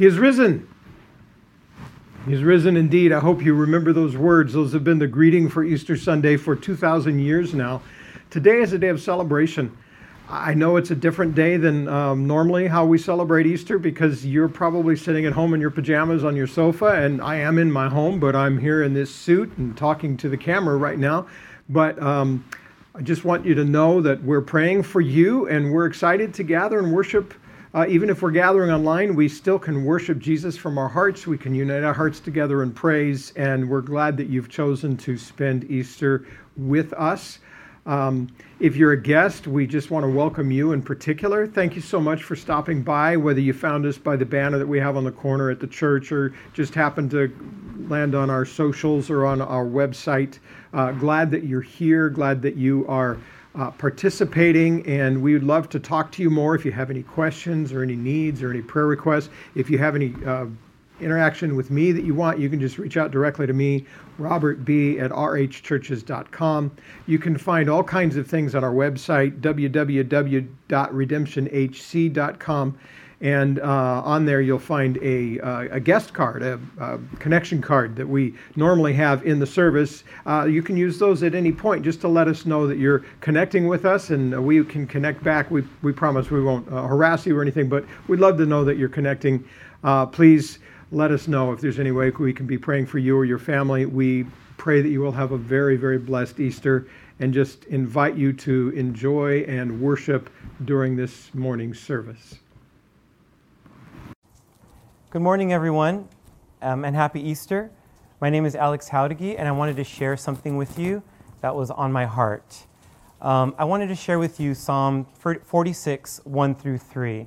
He is risen. He is risen indeed. I hope you remember those words. Those have been the greeting for Easter Sunday for 2,000 years now. Today is a day of celebration. I know it's a different day than um, normally how we celebrate Easter because you're probably sitting at home in your pajamas on your sofa, and I am in my home, but I'm here in this suit and talking to the camera right now. But um, I just want you to know that we're praying for you, and we're excited to gather and worship. Uh, even if we're gathering online, we still can worship Jesus from our hearts. We can unite our hearts together in praise, and we're glad that you've chosen to spend Easter with us. Um, if you're a guest, we just want to welcome you in particular. Thank you so much for stopping by, whether you found us by the banner that we have on the corner at the church or just happened to land on our socials or on our website. Uh, glad that you're here, glad that you are uh, participating, and we would love to talk to you more if you have any questions or any needs or any prayer requests. If you have any uh, interaction with me that you want, you can just reach out directly to me, Robert B. at rhchurches.com. You can find all kinds of things on our website, www.redemptionhc.com. And uh, on there, you'll find a, uh, a guest card, a, a, connection card that we normally have in the service. Uh, you can use those at any point just to let us know that you're connecting with us, and we can connect back. We, we promise we won't uh, harass you or anything, but we'd love to know that you're connecting. Uh, please let us know if there's any way we can be praying for you or your family. We pray that you will have a very, very blessed Easter and just invite you to enjoy and worship during this morning's service. Good morning, everyone, um, and happy Easter. My name is Alex Jauregui, and I wanted to share something with you that was on my heart. Um, I wanted to share with you Psalm 46, 1 through 3.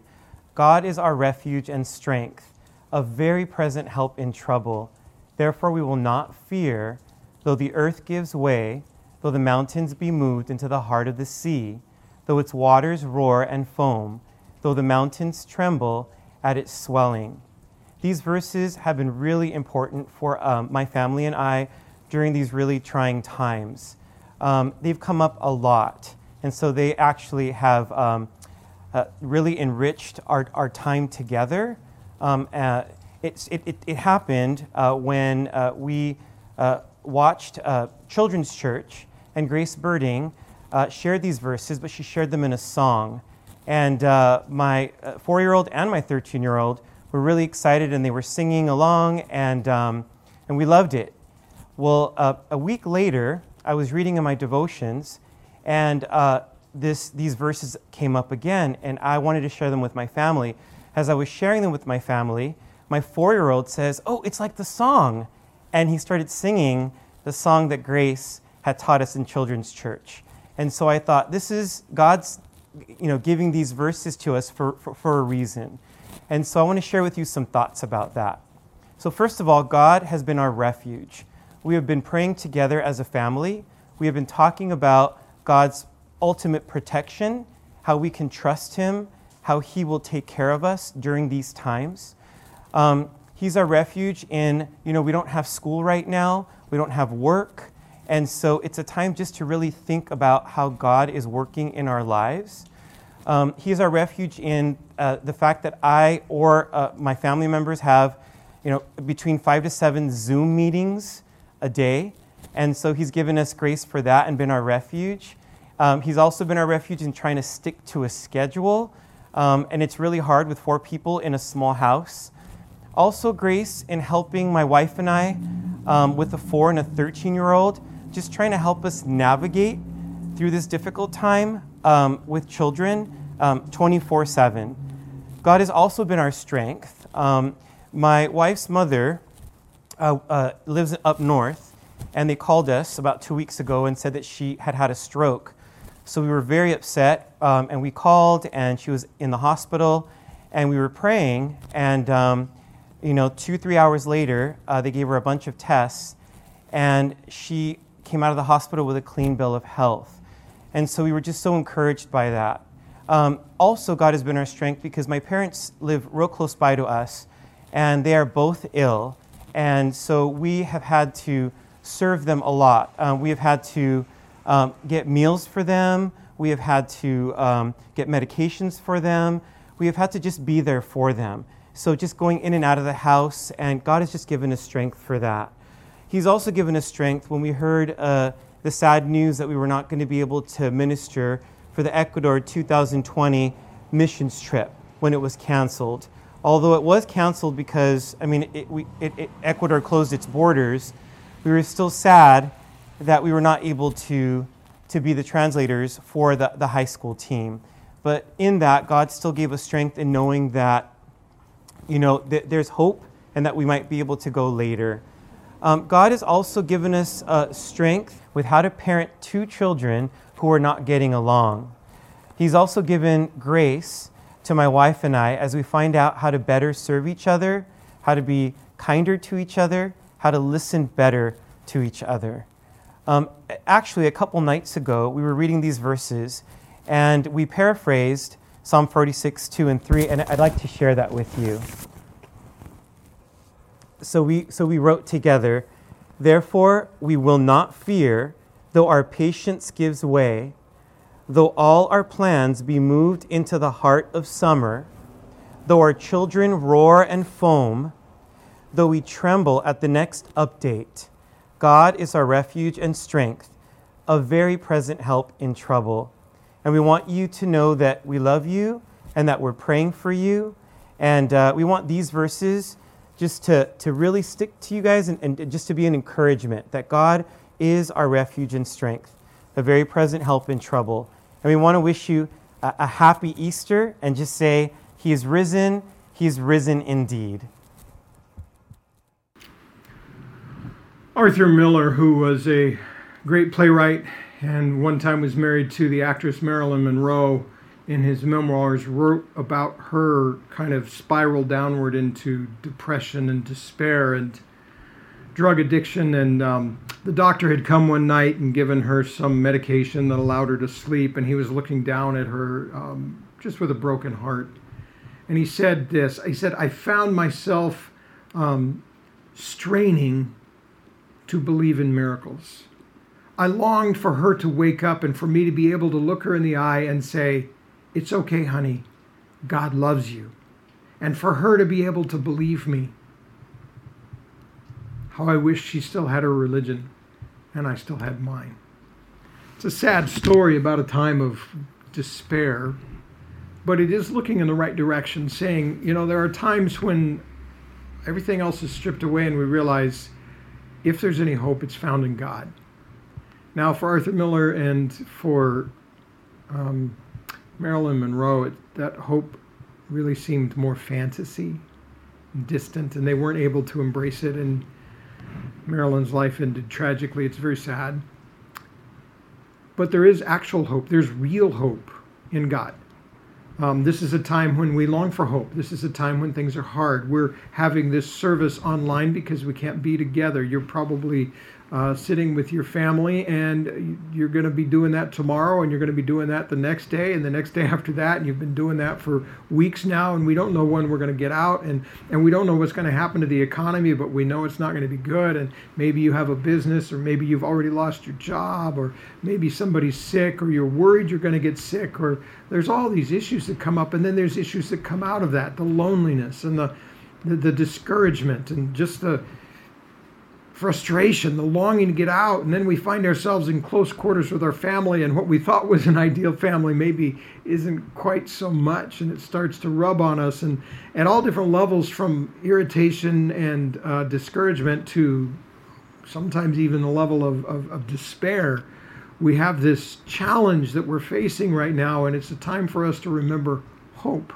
God is our refuge and strength a very present help in trouble. Therefore, we will not fear, though the earth gives way, though the mountains be moved into the heart of the sea, though its waters roar and foam, though the mountains tremble at its swelling. These verses have been really important for um, my family and I during these really trying times. Um, they've come up a lot, and so they actually have um, uh, really enriched our, our time together um, uh, it, it, it, happened uh, when uh, we uh, watched uh, Children's Church, and Grace Birding shared these verses, but she shared them in a song. And my four year old and my 13 year old were really excited, and they were singing along, and, um, and we loved it. Well, a week later, I was reading in my devotions, and this, these verses came up again, and I wanted to share them with my family as I was sharing them with my family, my four year old says, Oh, it's like the song. And he started singing the song that Grace had taught us in children's church. And so I thought, this is God's you know, giving these verses to us for, for, for a reason. And so I want to share with you some thoughts about that. So, first of all, God has been our refuge. We have been praying together as a family. We have been talking about God's ultimate protection, how we can trust Him, how He will take care of us during these times. Um, he's our refuge in, you know, we don't have school right now, we don't have work. And so it's a time just to really think about how God is working in our lives. Um, our refuge in uh, the fact that I or uh, my family members have, you know, between five to seven Zoom meetings a day. And so he's given us grace for that and been our refuge. Um, he's also been our refuge in trying to stick to a schedule um, and it's really hard with four people in a small house. Also, grace in helping my wife and I um, with a four and a 13 year old, just trying to help us navigate through this difficult time um, with children 24 7. God has also been our strength. Um, my wife's mother uh, uh, lives up north, and they called us about two weeks ago and said that she had had a stroke. So we were very upset, um, and we called, and she was in the hospital, and we were praying, and um, you know, two three hours later, uh, they gave her a bunch of tests, and she came out of the hospital with a clean bill of health, and so we were just so encouraged by that. Um, also, God has been our strength because my parents live real close by to us, and they are both ill, and so we have had to serve them a lot. Um, we have had to um, get meals for them. We have had to um, get medications for them. We have had to just be there for them So just going in and out of the house, and God has just given us strength for that. He's also given us strength when we heard uh, the sad news that we were not going to be able to minister for the Ecuador 2020 missions trip when it was canceled. Although it was canceled because, I mean, it, we, it, it, Ecuador closed its borders, we were still sad that we were not able to, to be the translators for the, the high school team. But in that, God still gave us strength in knowing that, you know, th- there's hope and that we might be able to go later. Um, God has also given us uh, strength with how to parent two children who are not getting along. He's also given grace to my wife and I as we find out how to better serve each other, how to be kinder to each other, how to listen better to each other. Um, actually, a couple nights ago, we were reading these verses and we paraphrased Psalm 46, 2 and 3, and I'd like to share that with you. So we, so we wrote together, Therefore, we will not fear, though our patience gives way, though all our plans be moved into the heart of summer, though our children roar and foam, though we tremble at the next update. God is our refuge and strength, a very present help in trouble. And we want you to know that we love you and that we're praying for you. And uh, we want these verses just to, to really stick to you guys and, and just to be an encouragement that God is our refuge and strength, a very present help in trouble. And we want to wish you a, a happy Easter and just say, He is risen, He is risen indeed. Arthur Miller, who was a great playwright and one time was married to the actress Marilyn Monroe, in his memoirs wrote about her kind of spiral downward into depression and despair and drug addiction. And um, the doctor had come one night and given her some medication that allowed her to sleep, and he was looking down at her um, just with a broken heart. And he said this He said, I found myself um, straining to believe in miracles. I longed for her to wake up and for me to be able to look her in the eye and say, It's okay, honey. God loves you. And for her to be able to believe me. How I wish she still had her religion and I still had mine. It's a sad story about a time of despair, but it is looking in the right direction, saying, you know, there are times when everything else is stripped away and we realize if there's any hope, it's found in God. Now, for Arthur Miller and for um, Marilyn Monroe, it, that hope really seemed more fantasy, distant, and they weren't able to embrace it. And Marilyn's life ended tragically. It's very sad. But there is actual hope. There's real hope in God. Um, this is a time when we long for hope. This is a time when things are hard. We're having this service online because we can't be together. You're probably uh, sitting with your family, and you're going to be doing that tomorrow, and you're going to be doing that the next day, and the next day after that, and you've been doing that for weeks now, and we don't know when we're going to get out, and and we don't know what's going to happen to the economy, but we know it's not going to be good, and maybe you have a business, or maybe you've already lost your job, or maybe somebody's sick, or you're worried you're going to get sick, or there's all these issues that come up, and then there's issues that come out of that, the loneliness and the the, the discouragement and just the frustration, the longing to get out, and then we find ourselves in close quarters with our family, and what we thought was an ideal family maybe isn't quite so much, and it starts to rub on us, and at all different levels, from irritation and uh, discouragement to sometimes even the level of, of, of despair. We have this challenge that we're facing right now, and it's a time for us to remember hope.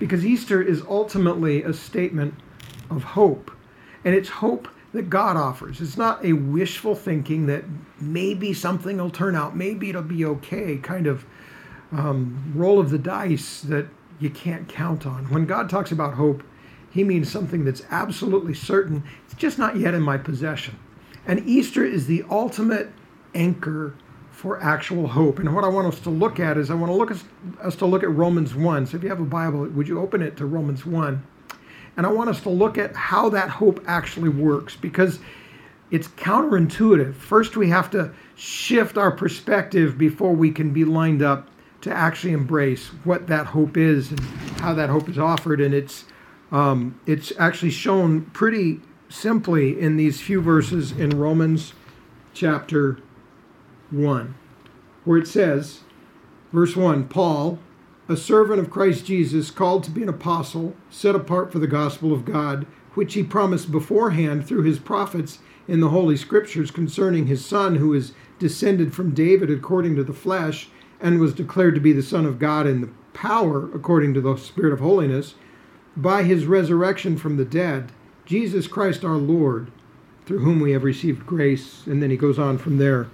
Because Easter is ultimately a statement of hope. And it's hope that God offers. It's not a wishful thinking that maybe something will turn out, maybe it'll be okay, kind of um, roll of the dice that you can't count on. When God talks about hope, he means something that's absolutely certain. It's just not yet in my possession. And Easter is the ultimate anchor for actual hope. And what I want us to look at is I want to look us, us to look at Romans 1. So if you have a Bible, would you open it to Romans 1? And I want us to look at how that hope actually works because it's counterintuitive. First, we have to shift our perspective before we can be lined up to actually embrace what that hope is and how that hope is offered. And it's Um, it's actually shown pretty simply in these few verses in Romans chapter 1, where it says, verse 1 Paul, a servant of Christ Jesus, called to be an apostle, set apart for the gospel of God, which he promised beforehand through his prophets in the Holy Scriptures concerning his Son, who is descended from David according to the flesh, and was declared to be the Son of God in the power according to the Spirit of holiness, by his resurrection from the dead, Jesus Christ our Lord, through whom we have received grace. And then he goes on from there.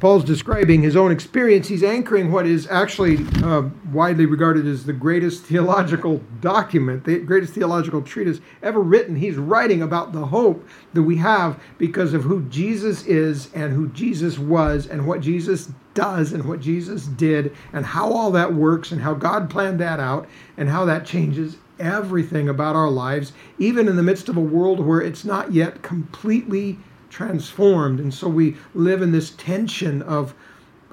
Paul's describing his own experience. He's anchoring what is actually uh, widely regarded as the greatest theological document, the greatest theological treatise ever written. He's writing about the hope that we have because of who Jesus is and who Jesus was and what Jesus does and what Jesus did and how all that works and how God planned that out and how that changes everything about our lives, even in the midst of a world where it's not yet completely transformed. And so we live in this tension of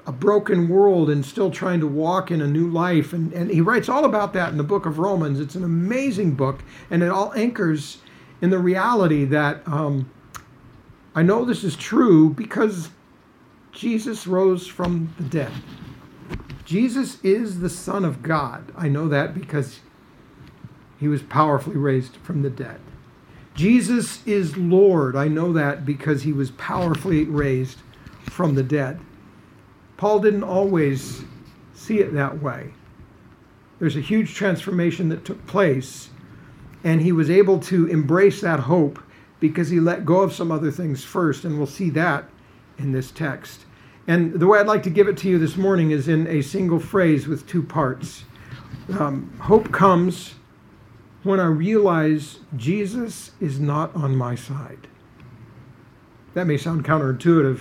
a broken world and still trying to walk in a new life. And, and he writes all about that in the book of Romans. It's an amazing book, and it all anchors in the reality that um, I know this is true because Jesus rose from the dead. Jesus is the Son of God. I know that because he was powerfully raised from the dead. Jesus is Lord. I know that because he was powerfully raised from the dead. Paul didn't always see it that way. There's a huge transformation that took place, and he was able to embrace that hope because he let go of some other things first, and we'll see that in this text. And the way I'd like to give it to you this morning is in a single phrase with two parts. Um, hope comes when I realize Jesus is not on my side. That may sound counterintuitive,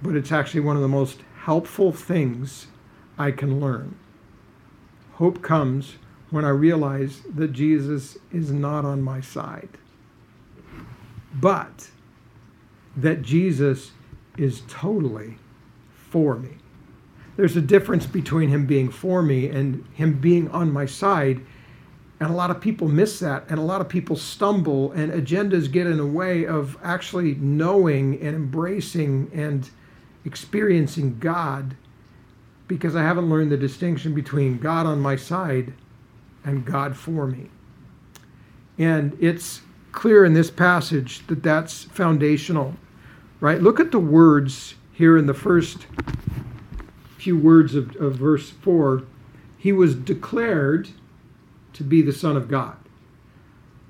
but it's actually one of the most helpful things I can learn. Hope comes when I realize that Jesus is not on my side, but that Jesus is totally for me. There's a difference between him being for me and him being on my side and a lot of people miss that, and a lot of people stumble, and agendas get in the way of actually knowing and embracing and experiencing God because I haven't learned the distinction between God on my side and God for me. And it's clear in this passage that that's foundational, right? Look at the words here in the first few words of, of verse 4. He was declared to be the Son of God.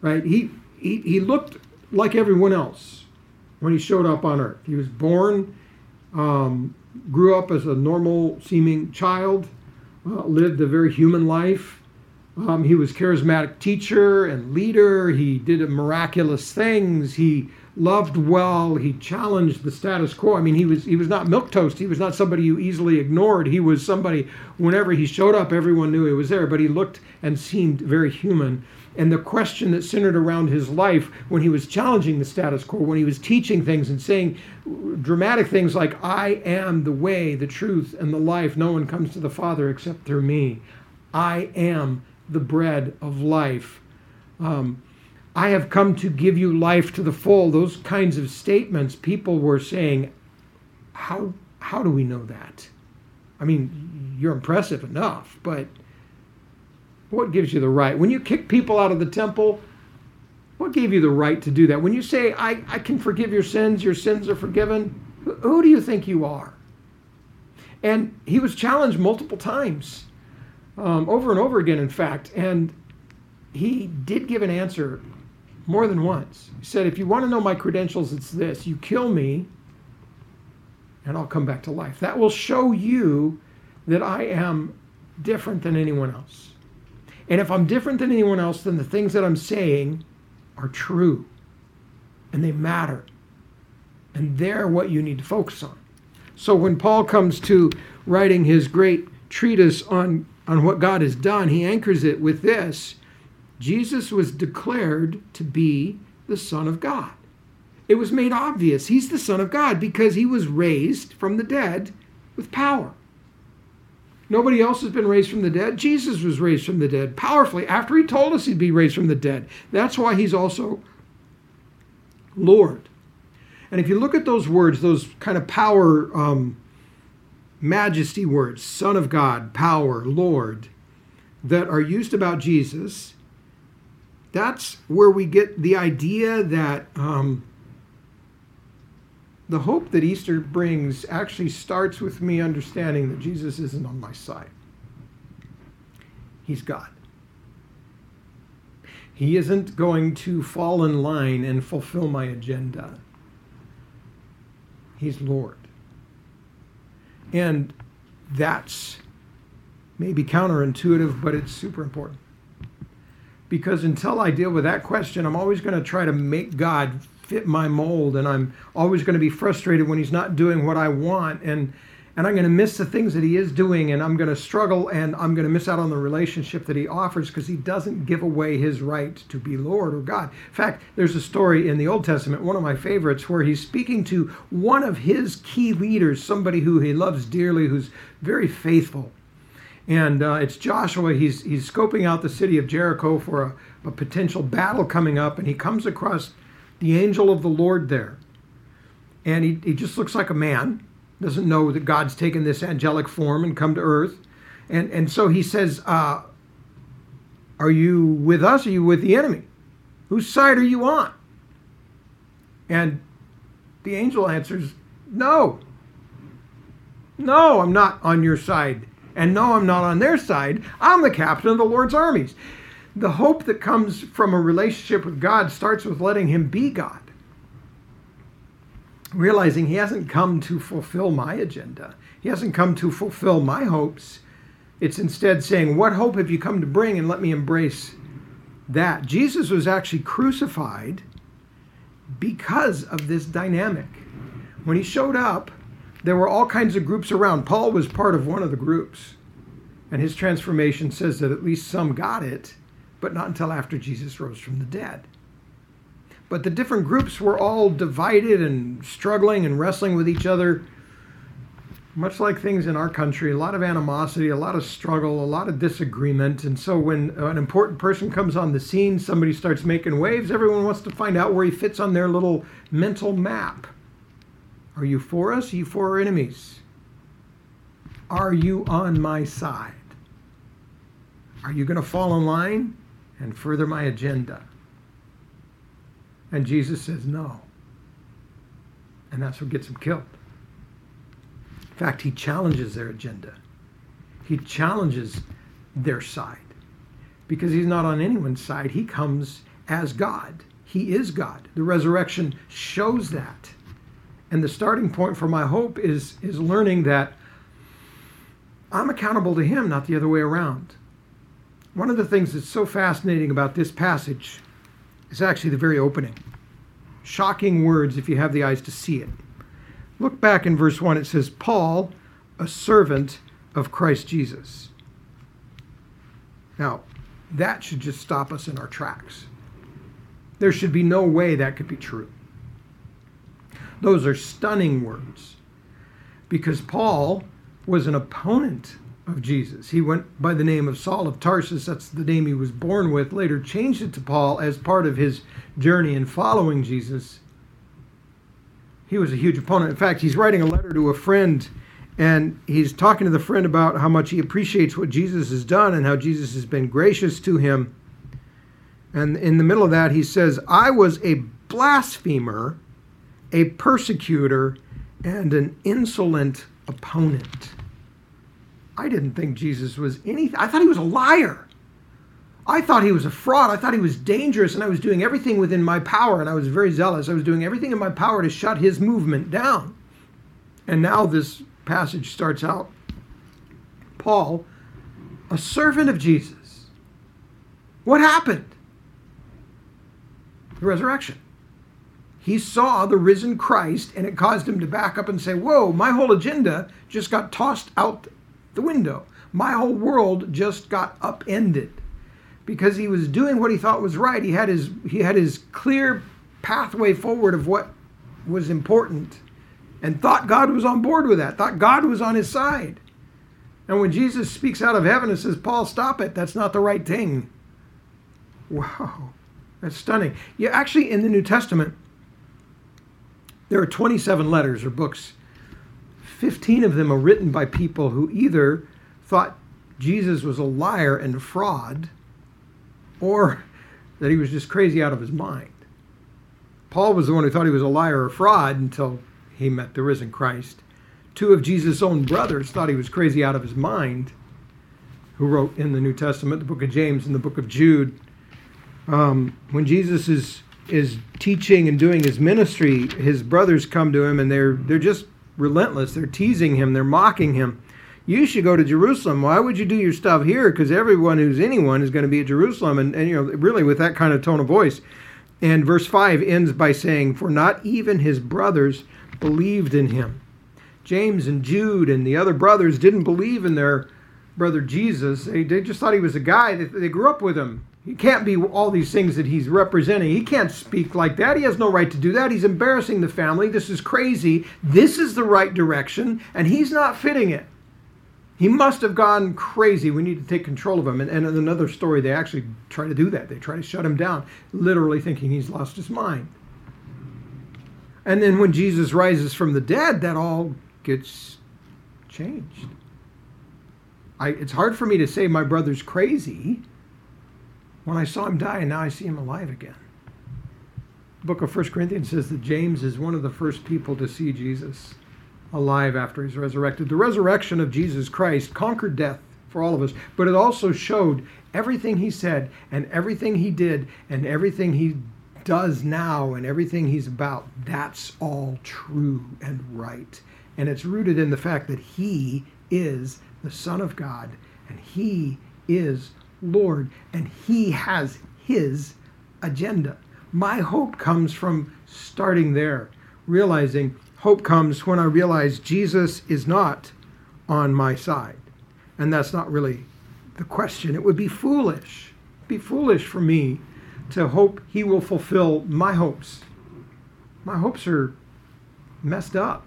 Right? He, he, he looked like everyone else when he showed up on earth. He was born, um, grew up as a normal seeming child, uh, lived a very human life. Um, he was charismatic teacher and leader. He did miraculous things. He loved well. He challenged the status quo. I mean, he was he was not milk toast. He was not somebody you easily ignored. He was somebody whenever he showed up, everyone knew he was there. But he looked and seemed very human. And the question that centered around his life when he was challenging the status quo, when he was teaching things and saying dramatic things like, I am the way, the truth, and the life. No one comes to the Father except through me. I am the bread of life. Um, I have come to give you life to the full. Those kinds of statements, people were saying, how, how do we know that? I mean, you're impressive enough, but what gives you the right? When you kick people out of the temple, what gave you the right to do that? When you say, I, I can forgive your sins, your sins are forgiven, who, do you think you are? And he was challenged multiple times, um, over and over again, in fact. And he did give an answer more than once. He said, If you want to know my credentials, it's this you kill me, and I'll come back to life. That will show you that I am different than anyone else. And if I'm different than anyone else, then the things that I'm saying are true and they matter. And they're what you need to focus on. So when Paul comes to writing his great treatise on, on what God has done, he anchors it with this Jesus was declared to be the Son of God. It was made obvious he's the Son of God because he was raised from the dead with power. Nobody else has been raised from the dead. Jesus was raised from the dead powerfully after he told us he'd be raised from the dead. That's why he's also Lord. And if you look at those words, those kind of power, um, majesty words, Son of God, power, Lord, that are used about Jesus, that's where we get the idea that um, the hope that Easter brings actually starts with me understanding that Jesus isn't on my side. He's God. He isn't going to fall in line and fulfill my agenda. He's Lord. And that's maybe counterintuitive, but it's super important. Because until I deal with that question, I'm always going to try to make God fit my mold, and I'm always going to be frustrated when He's not doing what I want. And and I'm going to miss the things that he is doing, and I'm going to struggle, and I'm going to miss out on the relationship that he offers because he doesn't give away his right to be Lord or God. In fact, there's a story in the Old Testament, one of my favorites, where he's speaking to one of his key leaders, somebody who he loves dearly, who's very faithful. And uh, it's Joshua. He's, he's scoping out the city of Jericho for a, a potential battle coming up, and he comes across the angel of the Lord there. And he, he just looks like a man doesn't know that God's taken this angelic form and come to earth. And, and so he says, uh, Are you with us? Are you with the enemy? Whose side are you on? And the angel answers, No. No, I'm not on your side. And no, I'm not on their side. I'm the captain of the Lord's armies. The hope that comes from a relationship with God starts with letting Him be God realizing he hasn't come to fulfill my agenda. He hasn't come to fulfill my hopes. It's instead saying, What hope have you come to bring? And let me embrace that. Jesus was actually crucified because of this dynamic. When he showed up, there were all kinds of groups around. Paul was part of one of the groups. And his transformation says that at least some got it, but not until after Jesus rose from the dead but the different groups were all divided and struggling and wrestling with each other much like things in our country a lot of animosity a lot of struggle a lot of disagreement and so when an important person comes on the scene somebody starts making waves everyone wants to find out where he fits on their little mental map are you for us are you for our enemies are you on my side are you going to fall in line and further my agenda and Jesus says no. And that's what gets him killed. In fact, he challenges their agenda, he challenges their side. Because he's not on anyone's side, he comes as God. He is God. The resurrection shows that. And the starting point for my hope is, is learning that I'm accountable to him, not the other way around. One of the things that's so fascinating about this passage is actually the very opening. Shocking words if you have the eyes to see it. Look back in verse 1, it says, Paul, a servant of Christ Jesus. Now, that should just stop us in our tracks. There should be no way that could be true. Those are stunning words because Paul was an opponent of Jesus. He went by the name of Saul of Tarsus. That's the name he was born with. Later changed it to Paul as part of his journey in following Jesus. He was a huge opponent. In fact, he's writing a letter to a friend and he's talking to the friend about how much he appreciates what Jesus has done and how Jesus has been gracious to him. And in the middle of that, he says, I was a blasphemer, a persecutor, and an insolent opponent. I didn't think Jesus was anything. I thought he was a liar. I thought he was a fraud. I thought he was dangerous, and I was doing everything within my power, and I was very zealous. I was doing everything in my power to shut his movement down. And now this passage starts out Paul, a servant of Jesus. What happened? The resurrection. He saw the risen Christ, and it caused him to back up and say, Whoa, my whole agenda just got tossed out the window. My whole world just got upended because he was doing what he thought was right. He had his he had his clear pathway forward of what was important and thought God was on board with that. Thought God was on his side. And when Jesus speaks out of heaven and says, Paul, stop it, that's not the right thing. Wow, that's stunning. Yeah, actually, in the New Testament, there are 27 letters or books. 15 of them are written by people who either thought Jesus was a liar and a fraud or that he was just crazy out of his mind. Paul was the one who thought he was a liar or fraud until he met the risen Christ. Two of Jesus' own brothers thought he was crazy out of his mind, who wrote in the New Testament, the book of James and the book of Jude. Um, when Jesus is is teaching and doing his ministry, his brothers come to him and they're they're just relentless. They're teasing him, they're mocking him. You should go to Jerusalem. Why would you do your stuff here? Because everyone who's anyone is going to be at Jerusalem, and, and you know, really with that kind of tone of voice. And verse five ends by saying, "For not even his brothers believed in him." James and Jude and the other brothers didn't believe in their brother Jesus. They, they just thought he was a guy. They, they grew up with him. He can't be all these things that he's representing. He can't speak like that. He has no right to do that. He's embarrassing the family. This is crazy. This is the right direction, and he's not fitting it. He must have gone crazy. We need to take control of him. And, and in another story, they actually try to do that. They try to shut him down, literally thinking he's lost his mind. And then when Jesus rises from the dead, that all gets changed. I, it's hard for me to say my brother's crazy when I saw him die and now I see him alive again. The book of 1 Corinthians says that James is one of the first people to see Jesus alive after he's resurrected. The resurrection of Jesus Christ conquered death for all of us, but it also showed everything he said and everything he did and everything he does now and everything he's about. That's all true and right. And it's rooted in the fact that he is the Son of God and he is Lord and he has his agenda. My hope comes from starting there, realizing hope comes when I realize Jesus is not on my side. And that's not really the question. It would be foolish, be foolish for me to hope he will fulfill my hopes. My hopes are messed up,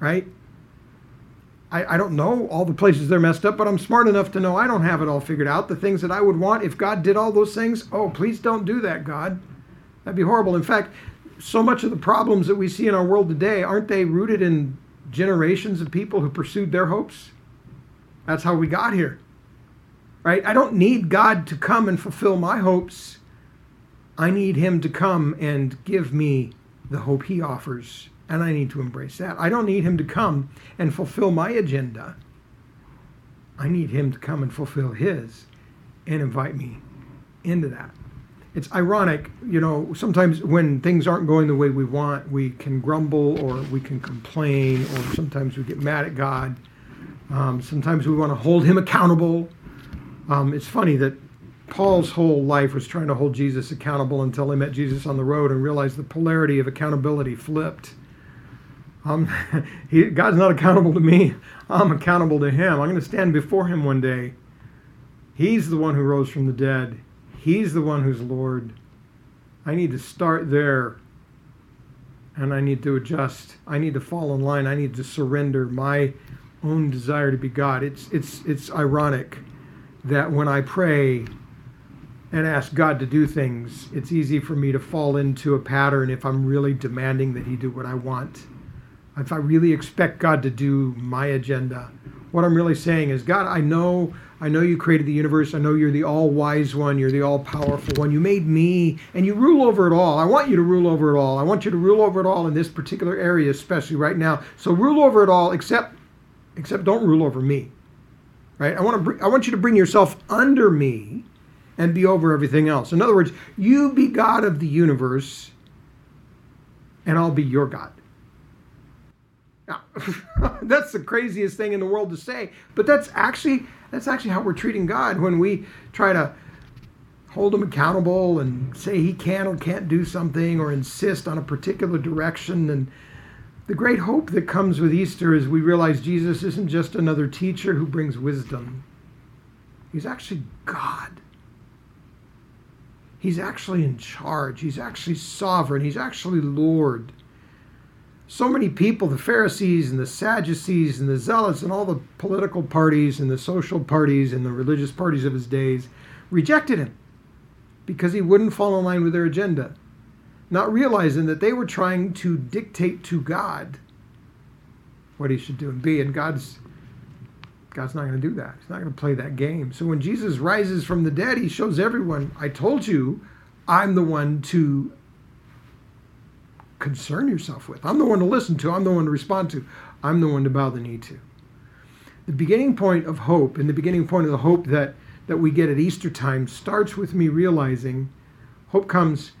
right? I, I don't know all the places they're messed up, but I'm smart enough to know I don't have it all figured out. The things that I would want, if God did all those things, oh, please don't do that, God. That'd be horrible. In fact, so much of the problems that we see in our world today, aren't they rooted in generations of people who pursued their hopes? That's how we got here. Right? I don't need God to come and fulfill my hopes. I need Him to come and give me the hope He offers and I need to embrace that. I don't need him to come and fulfill my agenda. I need him to come and fulfill his and invite me into that. It's ironic, you know, sometimes when things aren't going the way we want, we can grumble or we can complain or sometimes we get mad at God. Um, sometimes we want to hold him accountable. Um, it's funny that Paul's whole life was trying to hold Jesus accountable until he met Jesus on the road and realized the polarity of accountability flipped he, God's not accountable to me. I'm accountable to Him. I'm going to stand before Him one day. He's the one who rose from the dead. He's the one who's Lord. I need to start there and I need to adjust. I need to fall in line. I need to surrender my own desire to be God. It's, it's, it's ironic that when I pray and ask God to do things, it's easy for me to fall into a pattern if I'm really demanding that He do what I want if I really expect God to do my agenda, what I'm really saying is, God, I know, I know you created the universe. I know you're the all-wise one. You're the all-powerful one. You made me, and you rule over it all. I want you to rule over it all. I want you to rule over it all in this particular area, especially right now. So rule over it all, except, except don't rule over me. Right? I want to, br- I want you to bring yourself under me, and be over everything else. In other words, you be God of the universe, and I'll be your God. that's the craziest thing in the world to say, but that's actually that's actually how we're treating God when we try to hold him accountable and say he can or can't do something or insist on a particular direction and the great hope that comes with Easter is we realize Jesus isn't just another teacher who brings wisdom. He's actually God. He's actually in charge. He's actually sovereign. He's actually Lord. So many people, the Pharisees and the Sadducees and the Zealots and all the political parties and the social parties and the religious parties of his days rejected him because he wouldn't fall in line with their agenda, not realizing that they were trying to dictate to God what he should do and be. And God's God's not going to do that. He's not going to play that game. So when Jesus rises from the dead, he shows everyone, I told you, I'm the one to concern yourself with. I'm the one to listen to. I'm the one to respond to. I'm the one to bow the knee to. The beginning point of hope and the beginning point of the hope that, that we get at Easter time starts with me realizing hope comes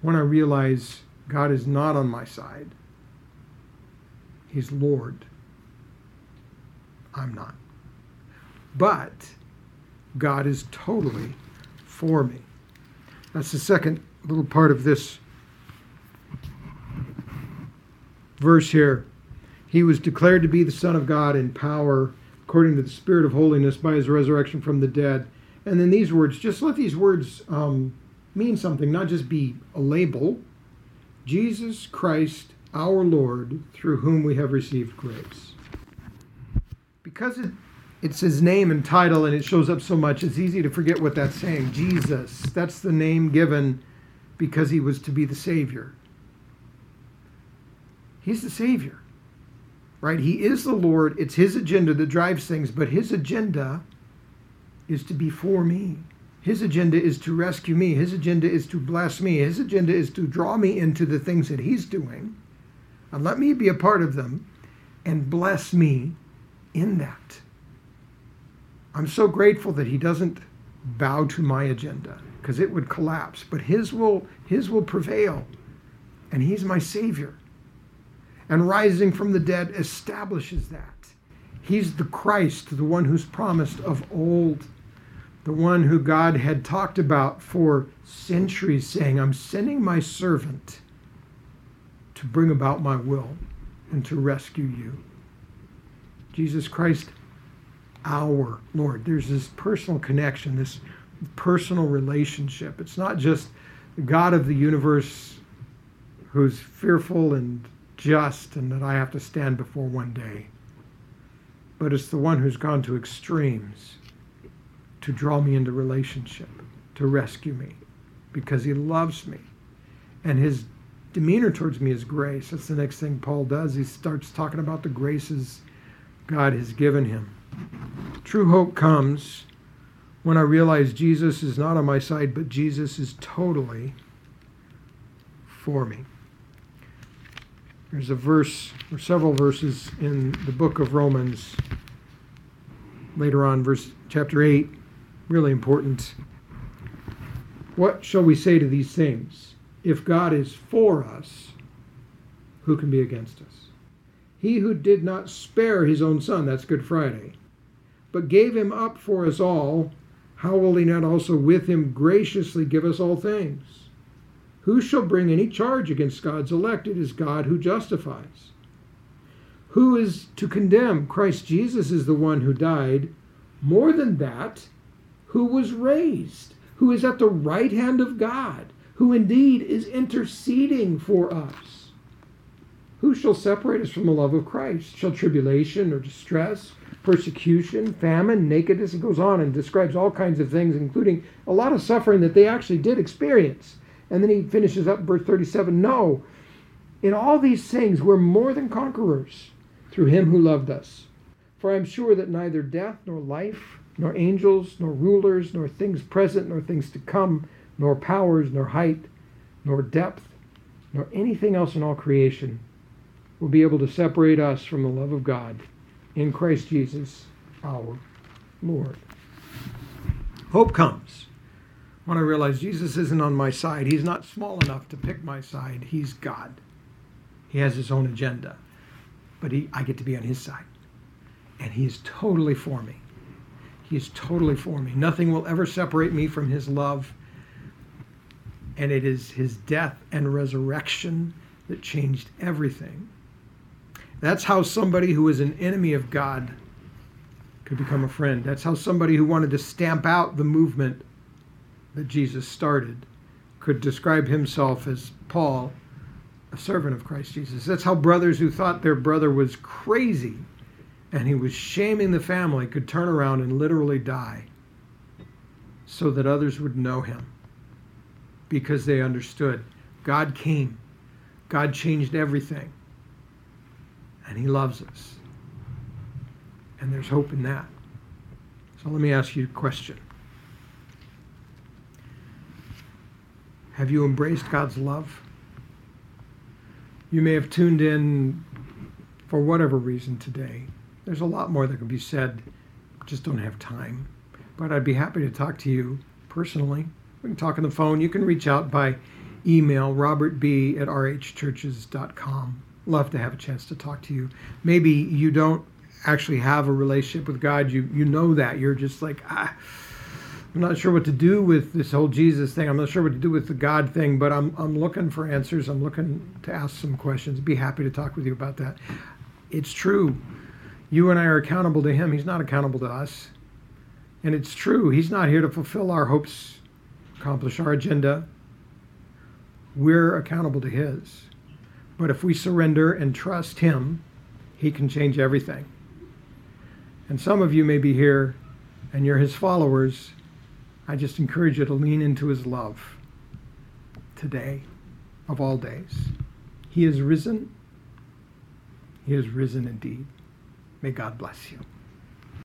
when I realize God is not on my side. He's Lord. I'm not. But God is totally for me. That's the second little part of this verse here. He was declared to be the Son of God in power, according to the Spirit of holiness, by his resurrection from the dead. And then these words, just let these words um, mean something, not just be a label. Jesus Christ, our Lord, through whom we have received grace. Because it, it's his name and title and it shows up so much, it's easy to forget what that's saying. Jesus, that's the name given because he was to be the Savior. He's the Savior, right? He is the Lord. It's His agenda that drives things, but His agenda is to be for me. His agenda is to rescue me. His agenda is to bless me. His agenda is to draw me into the things that He's doing and let me be a part of them and bless me in that. I'm so grateful that He doesn't bow to my agenda because it would collapse, but His will, His will prevail, and He's my Savior and rising from the dead establishes that. He's the Christ, the one who's promised of old, the one who God had talked about for centuries, saying, I'm sending my servant to bring about my will and to rescue you. Jesus Christ, our Lord. There's this personal connection, this personal relationship. It's not just the God of the universe who's fearful and just and that I have to stand before one day. But it's the one who's gone to extremes to draw me into relationship, to rescue me, because he loves me. And his demeanor towards me is grace. That's the next thing Paul does. He starts talking about the graces God has given him. True hope comes when I realize Jesus is not on my side, but Jesus is totally for me. There's a verse, or several verses in the book of Romans, later on, verse chapter 8, really important. What shall we say to these things? If God is for us, who can be against us? He who did not spare his own son, that's Good Friday, but gave him up for us all, how will he not also with him graciously give us all things? Who shall bring any charge against God's elect? It is God who justifies. Who is to condemn? Christ Jesus is the one who died. More than that, who was raised, who is at the right hand of God, who indeed is interceding for us. Who shall separate us from the love of Christ? Shall tribulation or distress, persecution, famine, nakedness? It goes on and describes all kinds of things, including a lot of suffering that they actually did experience. And then he finishes up verse 37 No, in all these things we're more than conquerors through him who loved us. For I am sure that neither death, nor life, nor angels, nor rulers, nor things present, nor things to come, nor powers, nor height, nor depth, nor anything else in all creation will be able to separate us from the love of God in Christ Jesus our Lord. Hope comes when I realize Jesus isn't on my side. He's not small enough to pick my side. He's God. He has his own agenda. But he, I get to be on his side. And he is totally for me. He is totally for me. Nothing will ever separate me from his love. And it is his death and resurrection that changed everything. That's how somebody who is an enemy of God could become a friend. That's how somebody who wanted to stamp out the movement that Jesus started could describe himself as Paul, a servant of Christ Jesus. That's how brothers who thought their brother was crazy and he was shaming the family could turn around and literally die so that others would know him because they understood God came, God changed everything, and he loves us. And there's hope in that. So let me ask you a question. Have you embraced God's love? You may have tuned in for whatever reason today. There's a lot more that can be said, just don't have time. But I'd be happy to talk to you personally. We can talk on the phone. You can reach out by email, robertb at rhchurches.com. Love to have a chance to talk to you. Maybe you don't actually have a relationship with God. You you know that. You're just like, ah, I'm not sure what to do with this whole Jesus thing. I'm not sure what to do with the God thing, but I'm I'm looking for answers. I'm looking to ask some questions. Be happy to talk with you about that. It's true. You and I are accountable to him. He's not accountable to us. And it's true. He's not here to fulfill our hopes, accomplish our agenda. We're accountable to his. But if we surrender and trust him, he can change everything. And some of you may be here and you're his followers. I just encourage you to lean into his love today, of all days. He is risen. He is risen indeed. May God bless you.